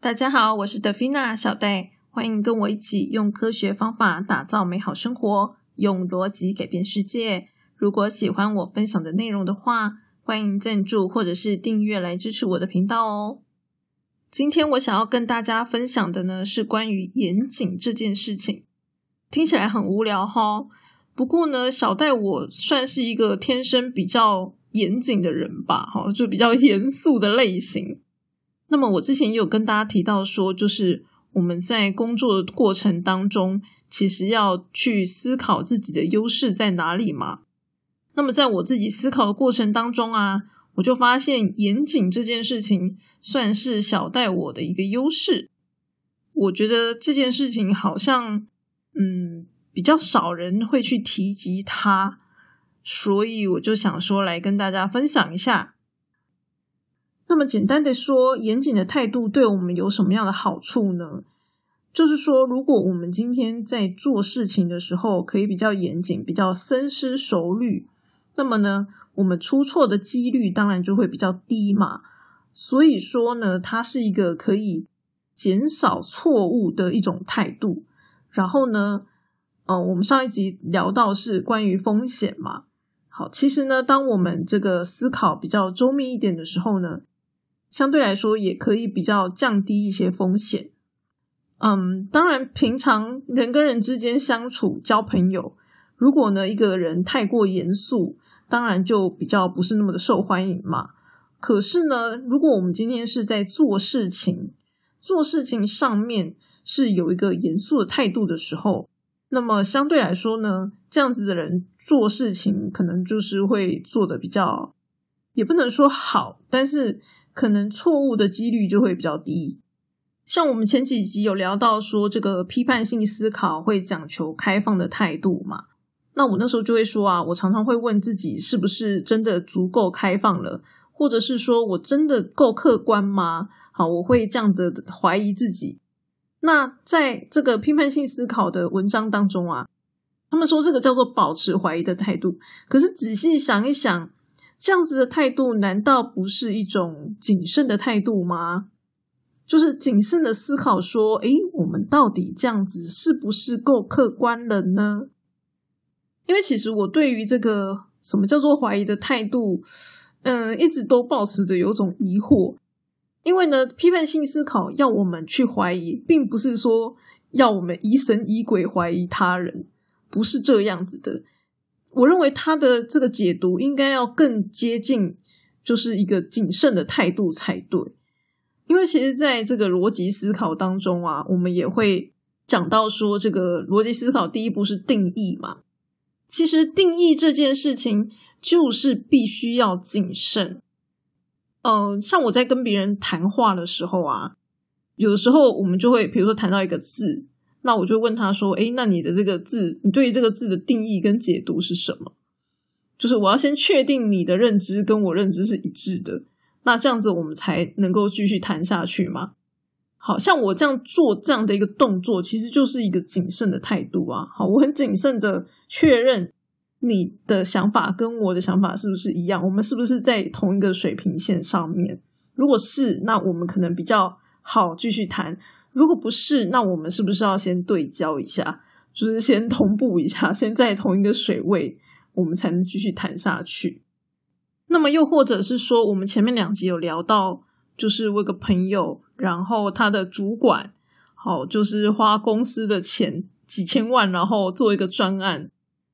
大家好，我是德菲娜小戴，欢迎跟我一起用科学方法打造美好生活，用逻辑改变世界。如果喜欢我分享的内容的话，欢迎赞助或者是订阅来支持我的频道哦。今天我想要跟大家分享的呢，是关于严谨这件事情。听起来很无聊哈，不过呢，小戴我算是一个天生比较严谨的人吧，哈，就比较严肃的类型。那么我之前也有跟大家提到说，就是我们在工作的过程当中，其实要去思考自己的优势在哪里嘛。那么在我自己思考的过程当中啊，我就发现严谨这件事情算是小戴我的一个优势。我觉得这件事情好像，嗯，比较少人会去提及它，所以我就想说来跟大家分享一下。那么简单的说，严谨的态度对我们有什么样的好处呢？就是说，如果我们今天在做事情的时候，可以比较严谨，比较深思熟虑，那么呢，我们出错的几率当然就会比较低嘛。所以说呢，它是一个可以减少错误的一种态度。然后呢，呃，我们上一集聊到是关于风险嘛。好，其实呢，当我们这个思考比较周密一点的时候呢。相对来说，也可以比较降低一些风险。嗯，当然，平常人跟人之间相处、交朋友，如果呢一个人太过严肃，当然就比较不是那么的受欢迎嘛。可是呢，如果我们今天是在做事情、做事情上面是有一个严肃的态度的时候，那么相对来说呢，这样子的人做事情可能就是会做的比较，也不能说好，但是。可能错误的几率就会比较低。像我们前几集有聊到说，这个批判性思考会讲求开放的态度嘛？那我那时候就会说啊，我常常会问自己，是不是真的足够开放了，或者是说我真的够客观吗？好，我会这样的怀疑自己。那在这个批判性思考的文章当中啊，他们说这个叫做保持怀疑的态度。可是仔细想一想。这样子的态度，难道不是一种谨慎的态度吗？就是谨慎的思考，说：“诶，我们到底这样子是不是够客观了呢？”因为其实我对于这个什么叫做怀疑的态度，嗯，一直都保持着有种疑惑。因为呢，批判性思考要我们去怀疑，并不是说要我们疑神疑鬼怀疑他人，不是这样子的。我认为他的这个解读应该要更接近，就是一个谨慎的态度才对。因为其实在这个逻辑思考当中啊，我们也会讲到说，这个逻辑思考第一步是定义嘛。其实定义这件事情就是必须要谨慎。嗯，像我在跟别人谈话的时候啊，有的时候我们就会，比如说谈到一个字。那我就问他说：“哎，那你的这个字，你对于这个字的定义跟解读是什么？就是我要先确定你的认知跟我认知是一致的，那这样子我们才能够继续谈下去吗？好像我这样做这样的一个动作，其实就是一个谨慎的态度啊。好，我很谨慎的确认你的想法跟我的想法是不是一样，我们是不是在同一个水平线上面？如果是，那我们可能比较好继续谈。”如果不是，那我们是不是要先对焦一下，就是先同步一下，先在同一个水位，我们才能继续谈下去。那么又或者是说，我们前面两集有聊到，就是我有个朋友，然后他的主管，好，就是花公司的钱几千万，然后做一个专案，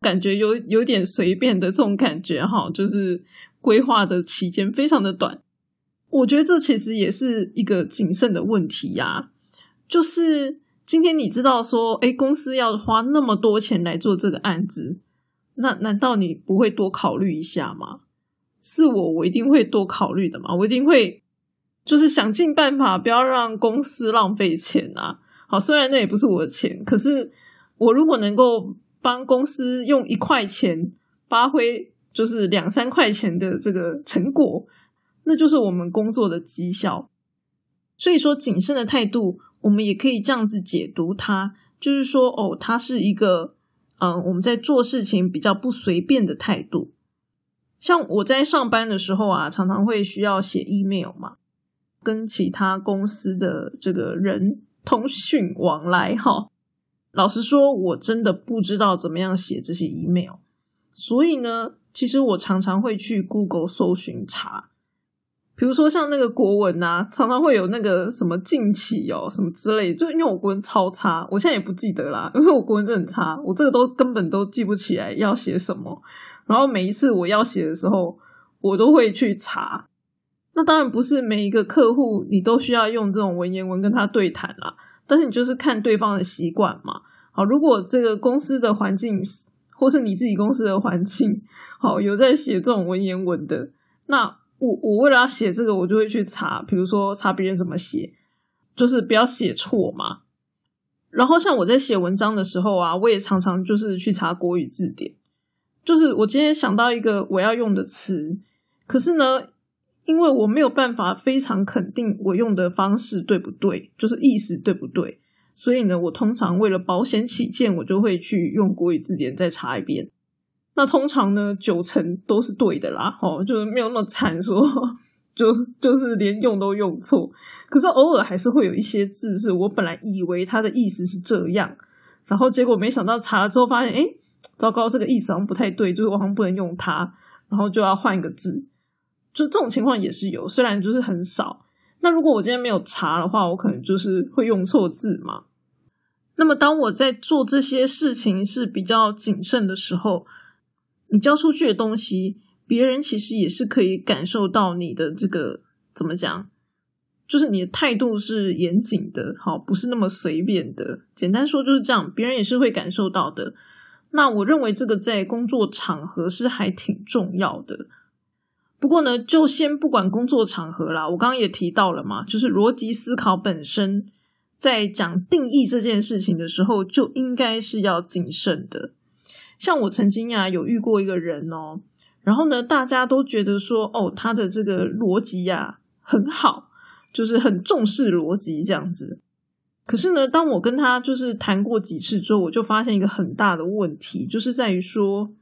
感觉有有点随便的这种感觉，哈，就是规划的期间非常的短。我觉得这其实也是一个谨慎的问题呀。就是今天你知道说，哎，公司要花那么多钱来做这个案子，那难道你不会多考虑一下吗？是我，我一定会多考虑的嘛，我一定会就是想尽办法不要让公司浪费钱啊。好，虽然那也不是我的钱，可是我如果能够帮公司用一块钱发挥，就是两三块钱的这个成果，那就是我们工作的绩效。所以说，谨慎的态度。我们也可以这样子解读它，就是说，哦，它是一个，嗯，我们在做事情比较不随便的态度。像我在上班的时候啊，常常会需要写 email 嘛，跟其他公司的这个人通讯往来哈。老实说，我真的不知道怎么样写这些 email，所以呢，其实我常常会去 Google 搜寻查，比如说像那个国文啊，常常会有那个什么近期哦什么之类，就因为我国文超差，我现在也不记得啦，因为我国文真的很差，我这个都根本都记不起来要写什么，然后每一次我要写的时候，我都会去查。那当然不是每一个客户你都需要用这种文言文跟他对谈啦。但是你就是看对方的习惯嘛，好，如果这个公司的环境或是你自己公司的环境，好有在写这种文言文的，那我我为了要写这个，我就会去查，比如说查别人怎么写，就是不要写错嘛。然后像我在写文章的时候啊，我也常常就是去查国语字典，就是我今天想到一个我要用的词，可是呢。因为我没有办法非常肯定我用的方式对不对，就是意思对不对，所以呢，我通常为了保险起见，我就会去用国语字典再查一遍。那通常呢，九成都是对的啦，哦，就是没有那么惨，说就就是连用都用错。可是偶尔还是会有一些字是我本来以为它的意思是这样，然后结果没想到查了之后发现，哎，糟糕，这个意思好像不太对，就是我好像不能用它，然后就要换一个字。就这种情况也是有，虽然就是很少。那如果我今天没有查的话，我可能就是会用错字嘛。那么当我在做这些事情是比较谨慎的时候，你交出去的东西，别人其实也是可以感受到你的这个怎么讲，就是你的态度是严谨的，好，不是那么随便的。简单说就是这样，别人也是会感受到的。那我认为这个在工作场合是还挺重要的。不过呢，就先不管工作场合啦。我刚刚也提到了嘛，就是逻辑思考本身，在讲定义这件事情的时候，就应该是要谨慎的。像我曾经呀，有遇过一个人哦，然后呢，大家都觉得说，哦，他的这个逻辑呀很好，就是很重视逻辑这样子。可是呢，当我跟他就是谈过几次之后，我就发现一个很大的问题，就是在于说。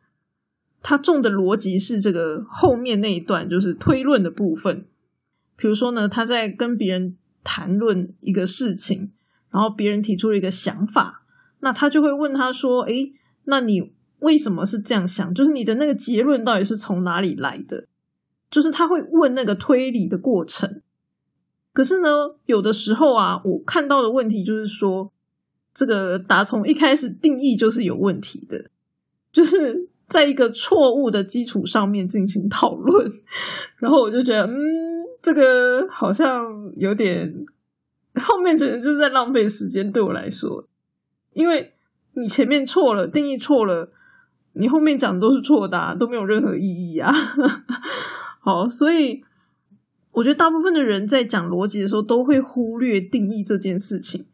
他重的逻辑是这个后面那一段，就是推论的部分。比如说呢，他在跟别人谈论一个事情，然后别人提出了一个想法，那他就会问他说：“诶，那你为什么是这样想？就是你的那个结论到底是从哪里来的？”就是他会问那个推理的过程。可是呢，有的时候啊，我看到的问题就是说，这个打从一开始定义就是有问题的，就是。在一个错误的基础上面进行讨论，然后我就觉得，嗯，这个好像有点后面简直就是在浪费时间，对我来说，因为你前面错了，定义错了，你后面讲的都是错的，都没有任何意义啊。好，所以我觉得大部分的人在讲逻辑的时候，都会忽略定义这件事情，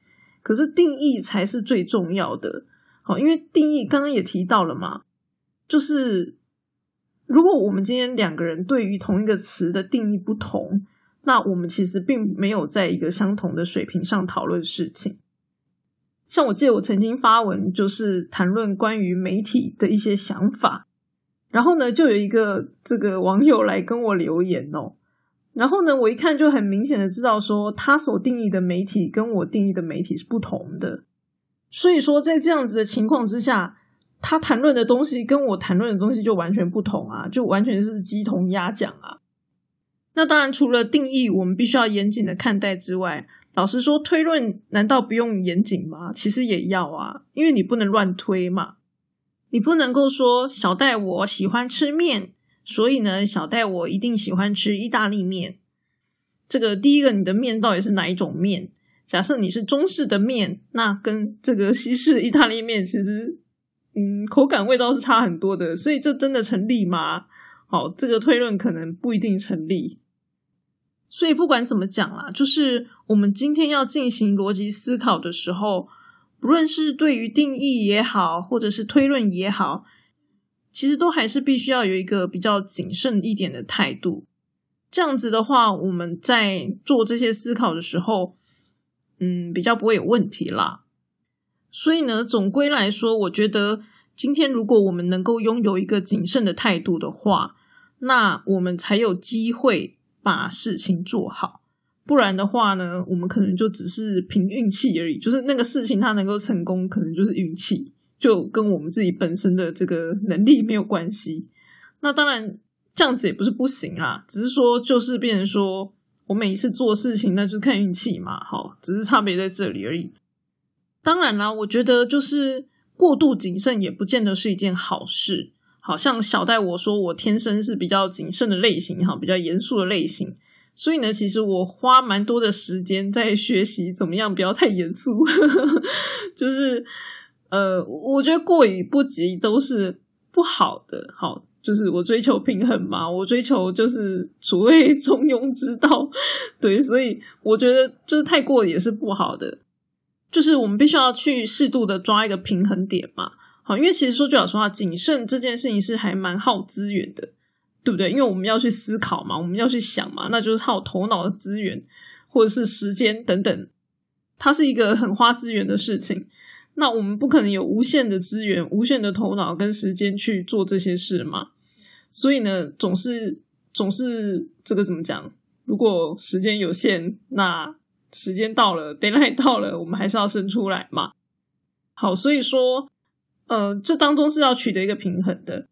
可是定义才是最重要的。好，因为定义刚刚也提到了嘛。就是，如果我们今天两个人对于同一个词的定义不同，那我们其实并没有在一个相同的水平上讨论事情。像我记得我曾经发文，就是谈论关于媒体的一些想法，然后呢，就有一个这个网友来跟我留言哦，然后呢，我一看就很明显的知道说，他所定义的媒体跟我定义的媒体是不同的，所以说在这样子的情况之下。他谈论的东西跟我谈论的东西就完全不同啊，就完全是鸡同鸭讲啊。那当然，除了定义我们必须要严谨的看待之外，老实说，推论难道不用严谨吗？其实也要啊，因为你不能乱推嘛。你不能够说小戴我喜欢吃面，所以呢，小戴我一定喜欢吃意大利面。这个第一个，你的面到底是哪一种面？假设你是中式的面，那跟这个西式意大利面其实。嗯，口感味道是差很多的，所以这真的成立吗？好，这个推论可能不一定成立。所以不管怎么讲啦，就是我们今天要进行逻辑思考的时候，不论是对于定义也好，或者是推论也好，其实都还是必须要有一个比较谨慎一点的态度。这样子的话，我们在做这些思考的时候，嗯，比较不会有问题啦。所以呢，总归来说，我觉得今天如果我们能够拥有一个谨慎的态度的话，那我们才有机会把事情做好。不然的话呢，我们可能就只是凭运气而已。就是那个事情它能够成功，可能就是运气，就跟我们自己本身的这个能力没有关系。那当然这样子也不是不行啦，只是说就是变成说我每一次做事情那就看运气嘛，好，只是差别在这里而已。当然啦，我觉得就是过度谨慎也不见得是一件好事。好像小戴我说我天生是比较谨慎的类型，哈，比较严肃的类型。所以呢，其实我花蛮多的时间在学习怎么样不要太严肃，就是呃，我觉得过于不及都是不好的。好，就是我追求平衡嘛，我追求就是所谓 中庸之道。对，所以我觉得就是太过也是不好的，就是我们必须要去适度的抓一个平衡点嘛。好，因为其实说句老实话，谨慎这件事情是还蛮耗资源的。对不对？因为我们要去思考嘛，我们要去想嘛，那就是耗头脑的资源或者是时间等等，它是一个很花资源的事情。那我们不可能有无限的资源、无限的头脑跟时间去做这些事嘛。所以呢，总是总是这个怎么讲？如果时间有限，那时间到了，deadline 到了，我们还是要生出来嘛。好，所以说，呃，这当中是要取得一个平衡的。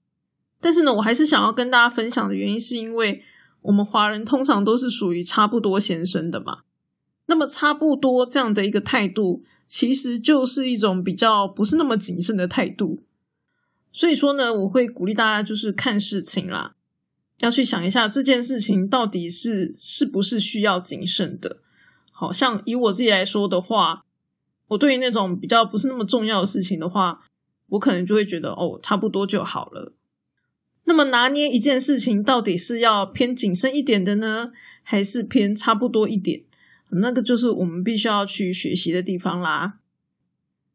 但是呢，我还是想要跟大家分享的原因，是因为我们华人通常都是属于差不多先生的嘛。那么差不多这样的一个态度，其实就是一种比较不是那么谨慎的态度。所以说呢，我会鼓励大家就是看事情啦，要去想一下这件事情到底是是不是需要谨慎的。好像以我自己来说的话，我对于那种比较不是那么重要的事情的话，我可能就会觉得哦，差不多就好了。那么拿捏一件事情，到底是要偏谨慎一点的呢，还是偏差不多一点？那个就是我们必须要去学习的地方啦。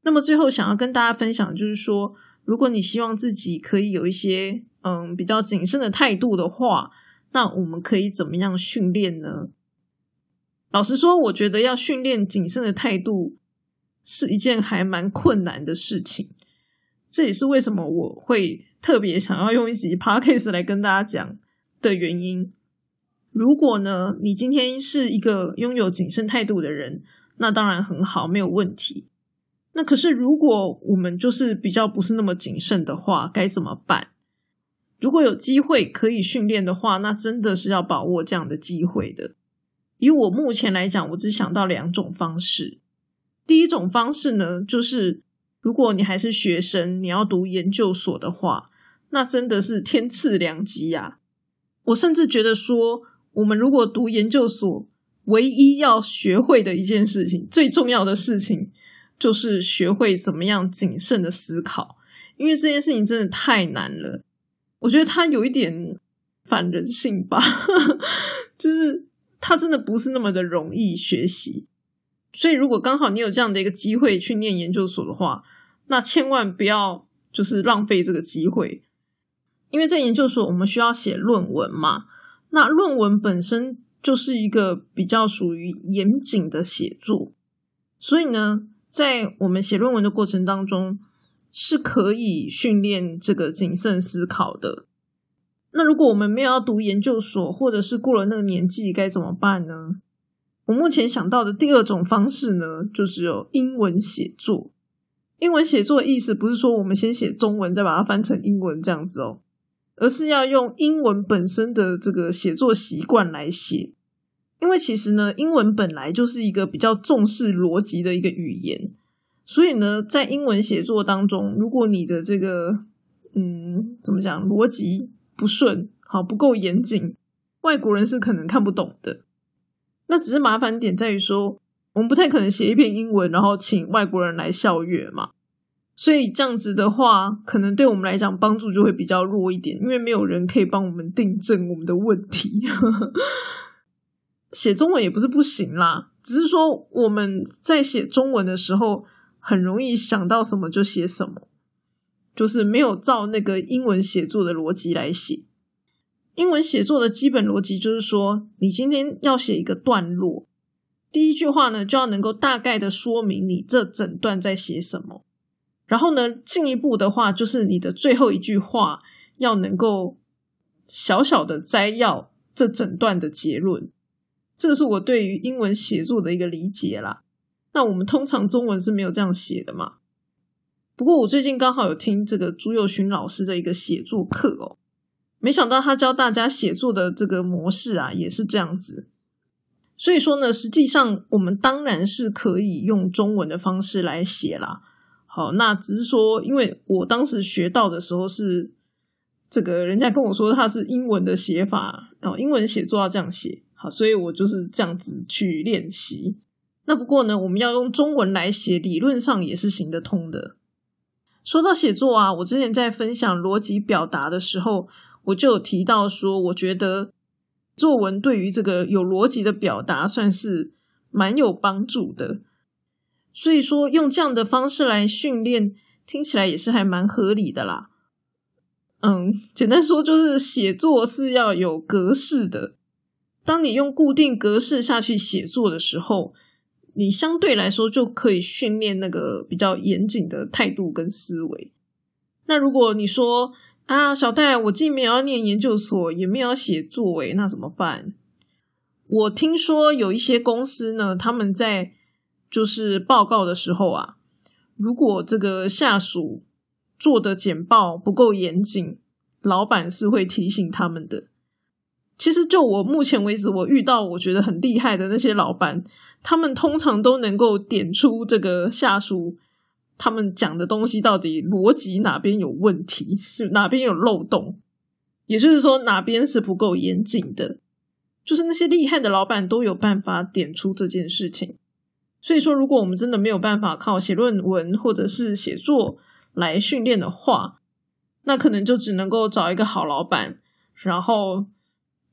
那么最后想要跟大家分享，就是说，如果你希望自己可以有一些嗯比较谨慎的态度的话，那我们可以怎么样训练呢？老实说，我觉得要训练谨慎的态度是一件还蛮困难的事情。这也是为什么我会特别想要用一集 podcast 来跟大家讲的原因。如果呢，你今天是一个拥有谨慎态度的人，那当然很好，没有问题。那可是，如果我们就是比较不是那么谨慎的话，该怎么办？如果有机会可以训练的话，那真的是要把握这样的机会的。以我目前来讲，我只想到两种方式。第一种方式呢，就是。如果你还是学生，你要读研究所的话，那真的是天赐良机呀！我甚至觉得说，我们如果读研究所，唯一要学会的一件事情，最重要的事情，就是学会怎么样谨慎的思考，因为这件事情真的太难了。我觉得它有一点反人性吧，就是它真的不是那么的容易学习。所以，如果刚好你有这样的一个机会去念研究所的话，那千万不要就是浪费这个机会，因为在研究所我们需要写论文嘛。那论文本身就是一个比较属于严谨的写作，所以呢，在我们写论文的过程当中，是可以训练这个谨慎思考的。那如果我们没有要读研究所，或者是过了那个年纪，该怎么办呢？我目前想到的第二种方式呢，就只有英文写作。英文写作的意思不是说我们先写中文再把它翻成英文这样子哦，而是要用英文本身的这个写作习惯来写。因为其实呢，英文本来就是一个比较重视逻辑的一个语言，所以呢，在英文写作当中，如果你的这个嗯怎么讲逻辑不顺，好不够严谨，外国人是可能看不懂的。那只是麻烦点在于说。我们不太可能写一篇英文，然后请外国人来校阅嘛，所以这样子的话，可能对我们来讲帮助就会比较弱一点，因为没有人可以帮我们订正我们的问题。写中文也不是不行啦，只是说我们在写中文的时候，很容易想到什么就写什么，就是没有照那个英文写作的逻辑来写。英文写作的基本逻辑就是说，你今天要写一个段落。第一句话呢，就要能够大概的说明你这整段在写什么，然后呢，进一步的话，就是你的最后一句话要能够小小的摘要这整段的结论。这个是我对于英文写作的一个理解啦。那我们通常中文是没有这样写的嘛？不过我最近刚好有听这个朱佑勋老师的一个写作课哦，没想到他教大家写作的这个模式啊，也是这样子。所以说呢，实际上我们当然是可以用中文的方式来写啦。好，那只是说，因为我当时学到的时候是这个人家跟我说他是英文的写法，哦，英文写作要这样写，好，所以我就是这样子去练习。那不过呢，我们要用中文来写，理论上也是行得通的。说到写作啊，我之前在分享逻辑表达的时候，我就有提到说，我觉得作文对于这个有逻辑的表达算是蛮有帮助的。所以说，用这样的方式来训练，听起来也是还蛮合理的啦。嗯，简单说就是写作是要有格式的。当你用固定格式下去写作的时候。你相对来说就可以训练那个比较严谨的态度跟思维。那如果你说啊，小戴，我既没有要念研究所，也没有要写作，为那怎么办？我听说有一些公司呢，他们在就是报告的时候啊，如果这个下属做的简报不够严谨，老板是会提醒他们的。其实就我目前为止，我遇到我觉得很厉害的那些老板。他们通常都能够点出这个下属他们讲的东西到底逻辑哪边有问题，是哪边有漏洞，也就是说哪边是不够严谨的。就是那些厉害的老板都有办法点出这件事情。所以说，如果我们真的没有办法靠写论文或者是写作来训练的话，那可能就只能够找一个好老板，然后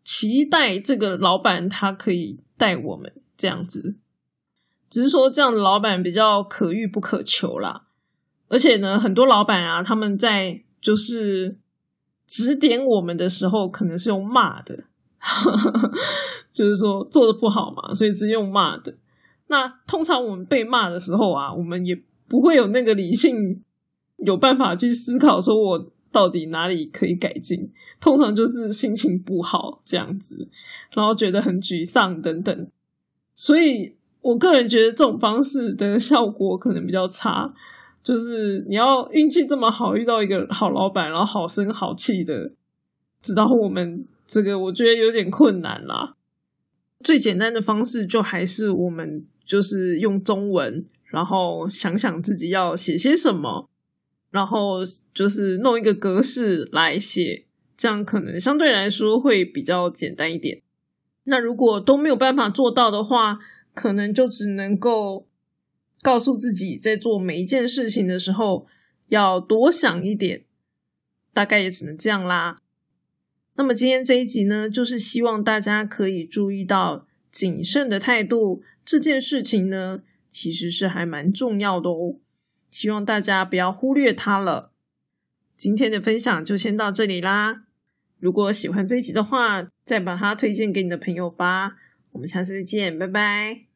期待这个老板他可以带我们这样子。只是说这样的老板比较可遇不可求啦，而且呢，很多老板啊，他们在就是指点我们的时候，可能是用骂的，就是说做的不好嘛，所以是用骂的。那通常我们被骂的时候啊，我们也不会有那个理性有办法去思考，说我到底哪里可以改进。通常就是心情不好这样子，然后觉得很沮丧等等，所以。我个人觉得这种方式的效果可能比较差，就是你要运气这么好遇到一个好老板，然后好声好气的指导我们，这个我觉得有点困难啦。最简单的方式就还是我们就是用中文，然后想想自己要写些什么，然后就是弄一个格式来写，这样可能相对来说会比较简单一点。那如果都没有办法做到的话，可能就只能够告诉自己，在做每一件事情的时候要多想一点，大概也只能这样啦。那么今天这一集呢，就是希望大家可以注意到谨慎的态度这件事情呢，其实是还蛮重要的哦。希望大家不要忽略它了。今天的分享就先到这里啦。如果喜欢这一集的话，再把它推荐给你的朋友吧。我们下次再见，拜拜。